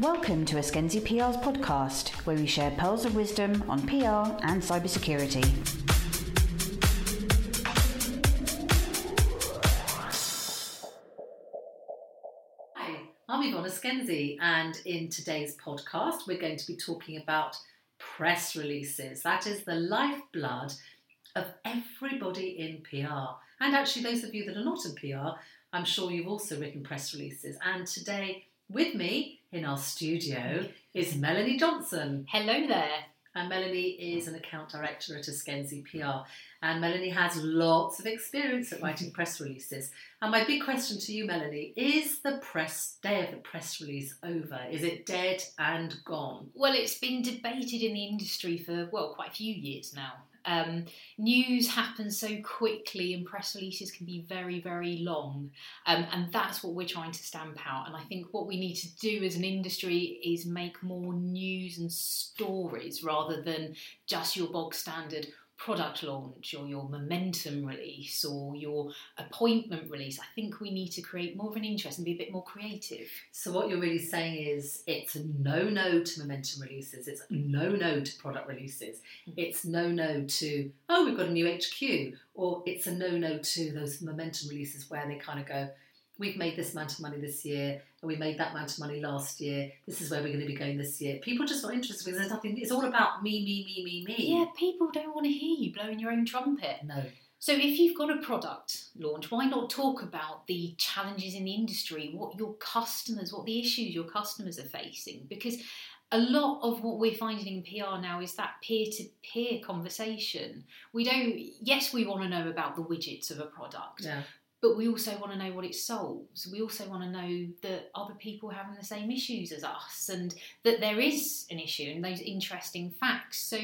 Welcome to Eskenzi PR's podcast, where we share pearls of wisdom on PR and cybersecurity. Hi, I'm Yvonne Eskenzi, and in today's podcast, we're going to be talking about press releases. That is the lifeblood of everybody in PR. And actually, those of you that are not in PR, I'm sure you've also written press releases. And today, with me in our studio is Melanie Johnson. Hello there. And Melanie is an account director at Eskenzi PR. And Melanie has lots of experience at writing press releases. And my big question to you, Melanie, is the press day of the press release over? Is it dead and gone? Well, it's been debated in the industry for, well, quite a few years now. Um, news happens so quickly and press releases can be very, very long. Um, and that's what we're trying to stamp out. And I think what we need to do as an industry is make more news and stories rather than just your bog standard product launch or your momentum release or your appointment release. I think we need to create more of an interest and be a bit more creative. So, what you're really saying is it's a no no to momentum releases, it's no no to product releases, mm-hmm. it's no no to, oh, we've got a new HQ, or it's a no no to those momentum releases where they kind of go, we've made this amount of money this year and we made that amount of money last year. This is where we're going to be going this year. People are just not interested because there's nothing. It's all about me, me, me, me, me. Yeah, people don't want to hear you blowing your own trumpet. No. So if you've got a product launch, why not talk about the challenges in the industry, what your customers, what the issues your customers are facing? Because a lot of what we're finding in PR now is that peer to peer conversation. We don't, yes, we want to know about the widgets of a product, Yeah. But we also want to know what it solves. We also want to know that other people are having the same issues as us and that there is an issue and those interesting facts. So,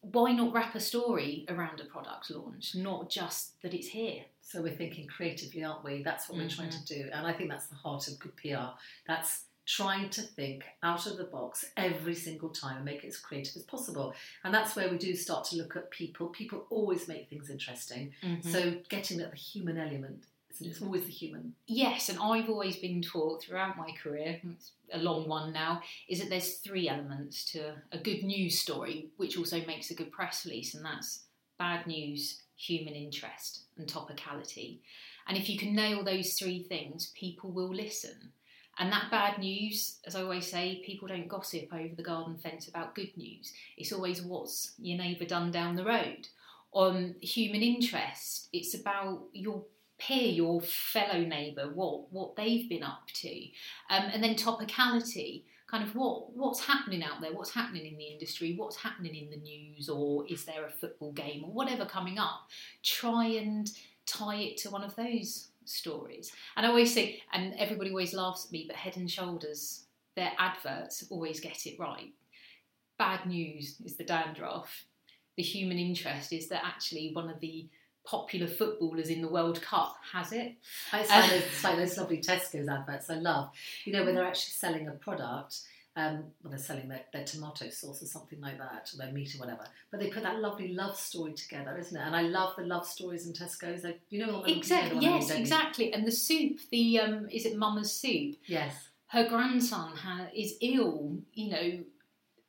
why not wrap a story around a product launch, not just that it's here? So we're thinking creatively, aren't we? That's what we're trying mm-hmm. to do. And I think that's the heart of good PR. That's trying to think out of the box every single time and make it as creative as possible. And that's where we do start to look at people. People always make things interesting. Mm-hmm. So getting at the human element. It's always the human. Yes, and I've always been taught throughout my career, it's a long one now, is that there's three elements to a good news story, which also makes a good press release, and that's bad news, human interest, and topicality. And if you can nail those three things, people will listen. And that bad news, as I always say, people don't gossip over the garden fence about good news. It's always what's your neighbour done down the road. On human interest, it's about your peer, your fellow neighbour, what what they've been up to, um, and then topicality, kind of what what's happening out there, what's happening in the industry, what's happening in the news, or is there a football game or whatever coming up. Try and tie it to one of those stories. And I always say, and everybody always laughs at me, but Head and Shoulders, their adverts always get it right. Bad news is the dandruff. The human interest is that actually one of the popular footballers in the World Cup has it. It's like, those, it's like those lovely Tesco's adverts I love. You know, where they're actually selling a product. Um, well, they're selling their, their tomato sauce or something like that, or their meat or whatever. But they put that lovely love story together, isn't it? And I love the love stories in Tesco's. They, you know, Exactly. the one I mean, Yes, you? exactly. And the soup, the um, is it Mama's soup? Yes. Her grandson ha- is ill. You know,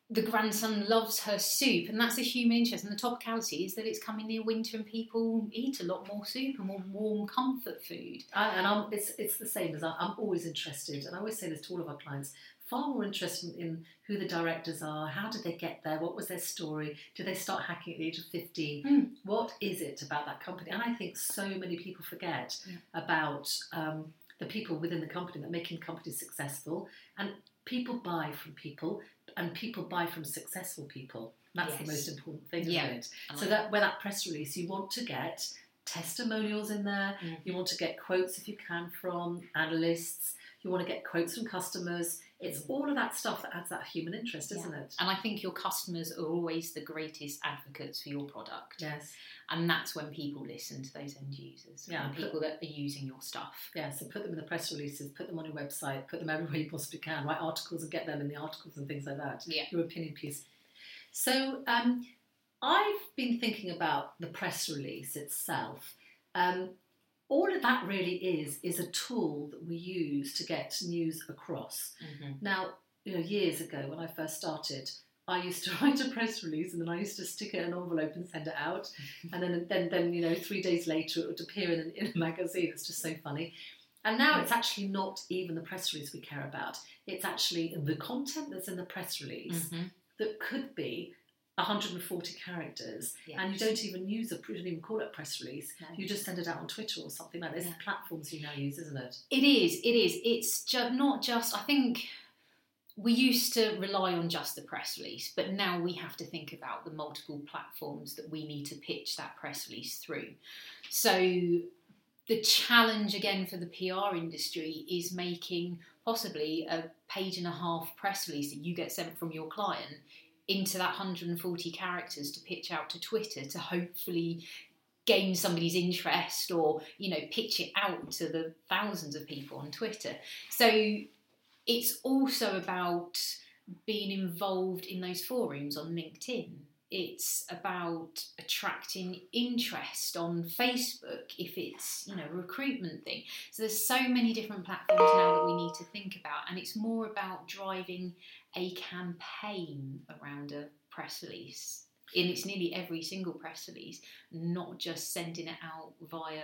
the grandson loves her soup, and that's a human interest. And the topicality is that it's coming near winter, and people eat a lot more soup and more warm comfort food. I, and I'm, it's it's the same as I, I'm always interested, and I always say this to all of our clients. Far more interested in who the directors are, how did they get there, what was their story, did they start hacking at the age of 15? Mm. What is it about that company? And I think so many people forget Yeah. about um, the people within the company that are making companies successful, and people buy from people, and people buy from successful people. That's the most important thing, Yeah. isn't it? So that when that press release, you want to get testimonials in there. Mhm. You want to get quotes if you can from analysts. You want to get quotes from customers. It's all of that stuff that adds that human interest, isn't it? And I think your customers are always the greatest advocates for your product. Yes. And that's when people listen to those end users, Yeah, people that are using your stuff. Yeah, so put them in the press releases, put them on your website, put them everywhere you possibly can. Write articles and get them in the articles and things like that. Yeah. Your opinion piece. So um, I've been thinking about the press release itself. Um, all of that really is is a tool that we use to get news across. Mm-hmm. Now, you know, years ago when I first started, I used to write a press release and then I used to stick it in an envelope and send it out. And then, then, then you know, three days later it would appear in, in a magazine. It's just so funny. And now it's actually not even the press release we care about. It's actually the content that's in the press release Mhm. that could be 140 characters, Yeah. and you don't even use a, you don't even call it press release. No. You just send it out on Twitter or something like this. Yeah. Platforms you now use, isn't it? It is. It is. It's not just. I think we used to rely on just the press release, but now we have to think about the multiple platforms that we need to pitch that press release through. So the challenge again for the PR industry is making possibly a page and a half press release that you get sent from your client into that 140 characters to pitch out to Twitter to hopefully gain somebody's interest or you know pitch it out to the thousands of people on Twitter. So it's also about being involved in those forums on LinkedIn. It's about attracting interest on Facebook if it's you know a recruitment thing. So there's so many different platforms now that we need to think about, and it's more about driving a campaign around a press release. And it's nearly every single press release, not just sending it out via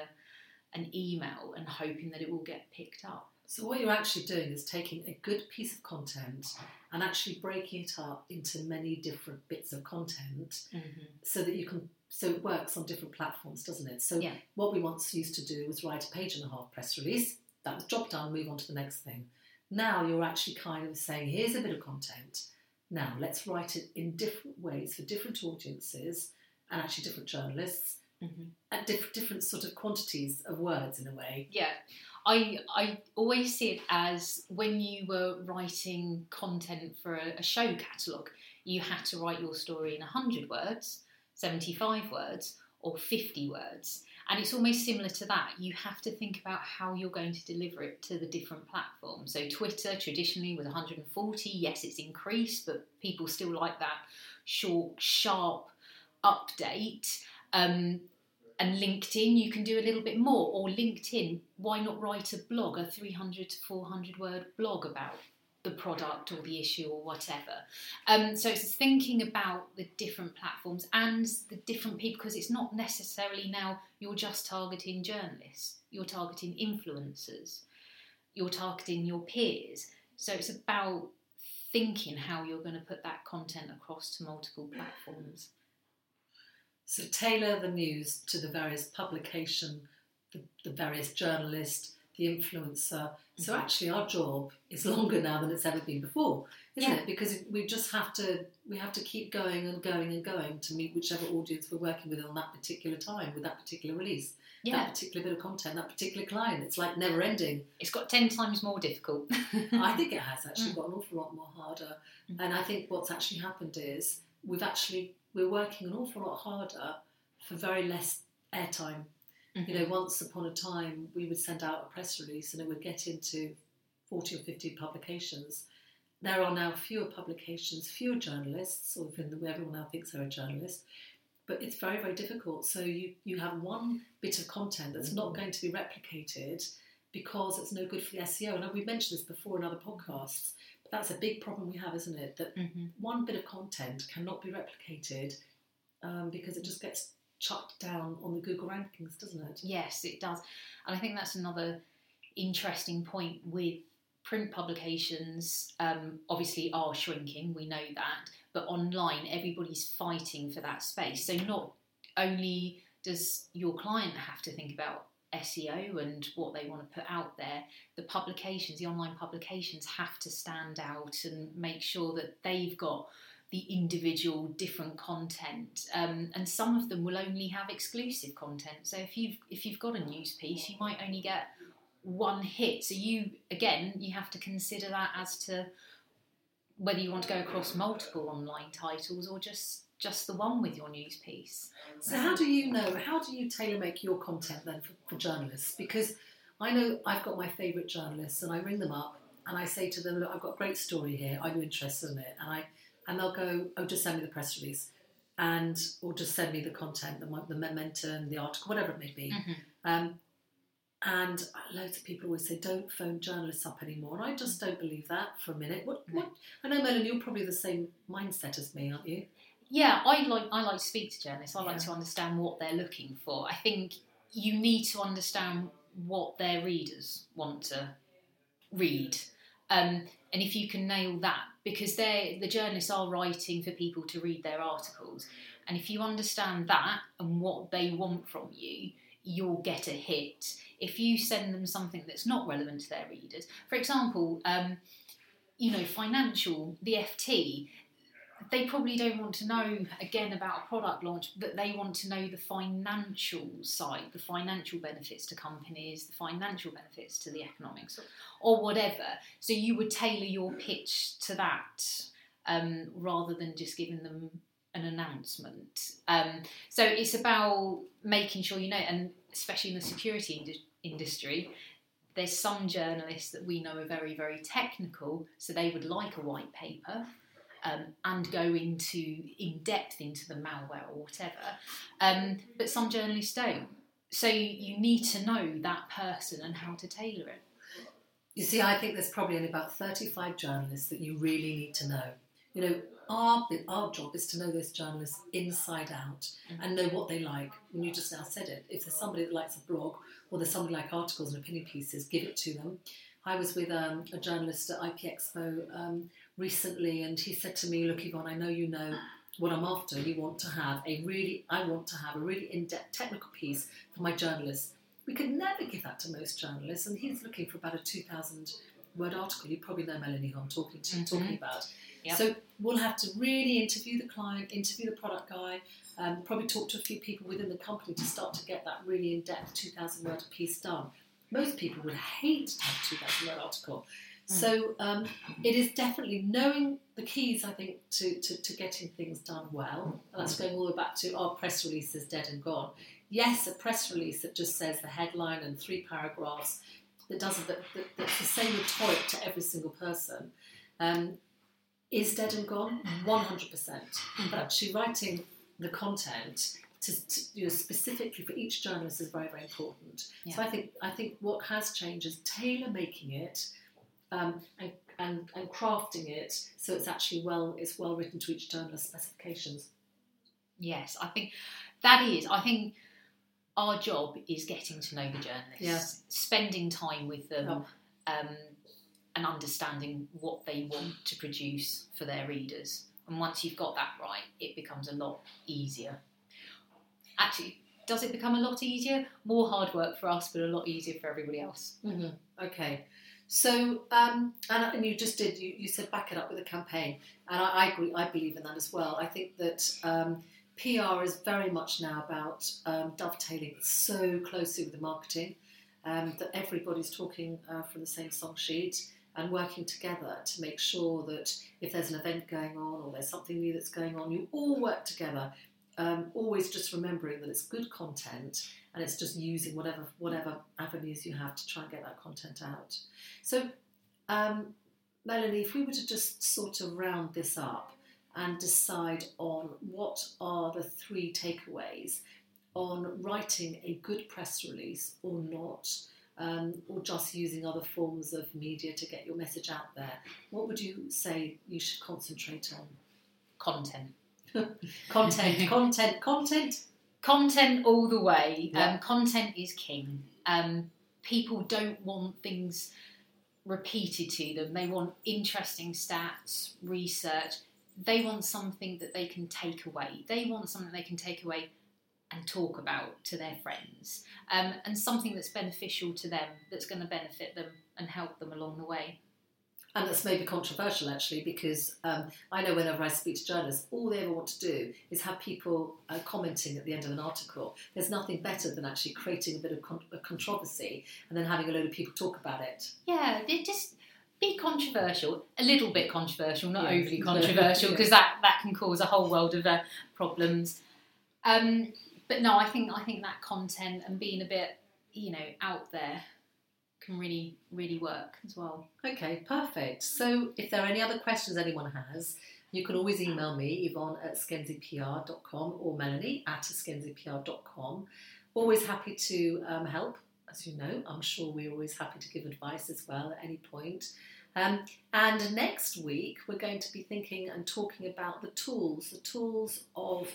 an email and hoping that it will get picked up. So what you're actually doing is taking a good piece of content and actually breaking it up into many different bits of content mm-hmm. so that you can so it works on different platforms, doesn't it? So Yeah. what we once used to do was write a page and a half press release. That was drop down, move on to the next thing. Now you're actually kind of saying, here's a bit of content. Now let's write it in different ways for different audiences and actually different journalists Mm-hmm. at diff- different sort of quantities of words in a way. Yeah, I I always see it as when you were writing content for a, a show catalogue, you had to write your story in hundred words, seventy five words, or fifty words. And it's almost similar to that. You have to think about how you're going to deliver it to the different platforms. So Twitter traditionally was 140. Yes, it's increased, but people still like that short, sharp update. Um, and LinkedIn, you can do a little bit more. Or LinkedIn, why not write a blog, a 300 to 400 word blog about the product or the issue or whatever? Um, so it's thinking about the different platforms and the different people because it's not necessarily now you're just targeting journalists, you're targeting influencers, you're targeting your peers. So it's about thinking how you're going to put that content across to multiple platforms. So tailor the news to the various publication, the, the various journalist, the influencer. So Mhm. actually, our job is longer now than it's ever been before, isn't Yeah. it? Because we just have to we have to keep going and going and going to meet whichever audience we're working with on that particular time with that particular release, Yeah, that particular bit of content, that particular client. It's like never ending. it's got 10 times more difficult. I think it has actually Mm. got an awful lot more harder. Mm. And I think what's actually happened is we've actually we're working an awful lot harder for very less airtime. You know, once upon a time we would send out a press release and it would get into forty or fifty publications. There are now fewer publications, fewer journalists, or even everyone now thinks they're a journalist. But it's very, very difficult. So you, you have one bit of content that's not going to be replicated because it's no good for the SEO. And we've mentioned this before in other podcasts, but that's a big problem we have, isn't it? That hmm one bit of content cannot be replicated um, because it just gets chucked down on the Google rankings, doesn't it? Yes, it does. And I think that's another interesting point with print publications, um, obviously, are shrinking, we know that, but online, everybody's fighting for that space. So, not only does your client have to think about SEO and what they want to put out there, the publications, the online publications, have to stand out and make sure that they've got the individual different content um, and some of them will only have exclusive content so if you've if you've got a news piece you might only get one hit so you again you have to consider that as to whether you want to go across multiple online titles or just just the one with your news piece So how do you know? How do you tailor make your content then for, for journalists? Because I know I've got my favourite journalists, and I ring them up and I say to them, "Look, I've got a great story here. Are you interested in it?" And I and they'll go, "Oh, just send me the press release." And or just send me the content, the, the momentum, the article, whatever it may be. Mhm. Um, and loads of people always say, "Don't phone journalists up anymore," and I just don't believe that for a minute. What? What I know, Melanie, you're probably the same mindset as me, aren't you? Yeah, I like I like to speak to journalists. I like Yeah. to understand what they're looking for. I think you need to understand what their readers want to read, um, and if you can nail that, because they the journalists are writing for people to read their articles, and if you understand that and what they want from you, you'll get a hit. If you send them something that's not relevant to their readers, for example, um, you know, financial, the FT, they probably don't want to know again about a product launch, but they want to know the financial side, the financial benefits to companies, the financial benefits to the economics, or whatever. So you would tailor your pitch to that um, rather than just giving them an announcement. Um, so it's about making sure you know, and especially in the security indi- industry, there's some journalists that we know are very, very technical, so they would like a white paper um, and go into in depth into the malware or whatever. Um, but some journalists don't. So you, you need to know that person and how to tailor it. You see, I think there's probably only about 35 journalists that you really need to know. You know, our, our job is to know those journalists inside out and know what they like. When you just now said it, if there's somebody that likes a blog or there's somebody like articles and opinion pieces, give it to them. I was with um, a journalist at IP Expo um, recently, and he said to me, "Look, Yvonne, I know you know what I'm after. You want to have a really, I want to have a really in-depth technical piece for my journalists. We could never give that to most journalists, and he's looking for about a 2,000 word article. You probably know Melanie who I'm talking to, Mhm. talking about. Yep. So we'll have to really interview the client, interview the product guy, um, probably talk to a few people within the company to start to get that really in-depth 2,000 word piece done. Most people would hate to have a 2,000 word article. So um, it is definitely knowing the keys, I think, to, to, to getting things done well. And that's going all the way back to our press release is dead and gone. Yes, a press release that just says the headline and three paragraphs that does that, that that's the same rhetoric to every single person um, is dead and gone, one hundred percent. But actually writing the content to, to you know specifically for each journalist is very very important. So I think I think what has changed is tailor making it um, and, and and crafting it so it's actually well it's well written to each journalist's specifications. Yes, I think that is. I think our job is getting to know the journalists, Yeah. spending time with them, um, and understanding what they want to produce for their readers. And once you've got that right, it becomes a lot easier. Actually, does it become a lot easier? More hard work for us, but a lot easier for everybody else. Mm-hmm. Okay. So, um, and, and you just did, you, you said back it up with a campaign. And I, I agree, I believe in that as well. I think that um, PR is very much now about um, dovetailing so closely with the marketing um, that everybody's talking uh, from the same song sheet and working together to make sure that if there's an event going on or there's something new that's going on, you all work together. Um, always just remembering that it's good content and it's just using whatever whatever avenues you have to try and get that content out. So, um, Melanie, if we were to just sort of round this up and decide on what are the three takeaways on writing a good press release or not, um, or just using other forms of media to get your message out there, what would you say you should concentrate on? Content. Content, content, content. content all the way. Yeah. Um, content is king. Um, people don't want things repeated to them. They want interesting stats, research. They want something that they can take away. They want something they can take away and talk about to their friends, um, and something that's beneficial to them, that's going to benefit them and help them along the way. And that's maybe controversial actually, because um, I know whenever I speak to journalists, all they ever want to do is have people uh, commenting at the end of an article. There's nothing better than actually creating a bit of con- a controversy and then having a load of people talk about it. Yeah, it just be controversial, a little bit controversial, not Yeah. overly controversial, because that, that can cause a whole world of uh, problems. Um, but no, I think I think that content and being a bit, you know, out there can really really work as well. Okay, perfect. So if there are any other questions anyone has, you can always email me, Yvonne at eskenzipr.com or Melanie at eskenzipr.com. Always happy to um, help as you know, I'm sure we're always happy to give advice as well at any point. Um, and next week, we're going to be thinking and talking about the tools, the tools of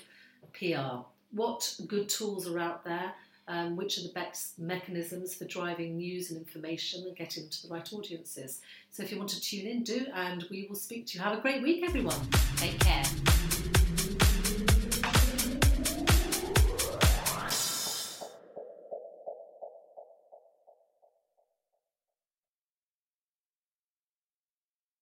PR. What good tools are out there? Um, which are the best mechanisms for driving news and information and getting to the right audiences? So if you want to tune in, do, and we will speak to you. Have a great week, everyone. Take care.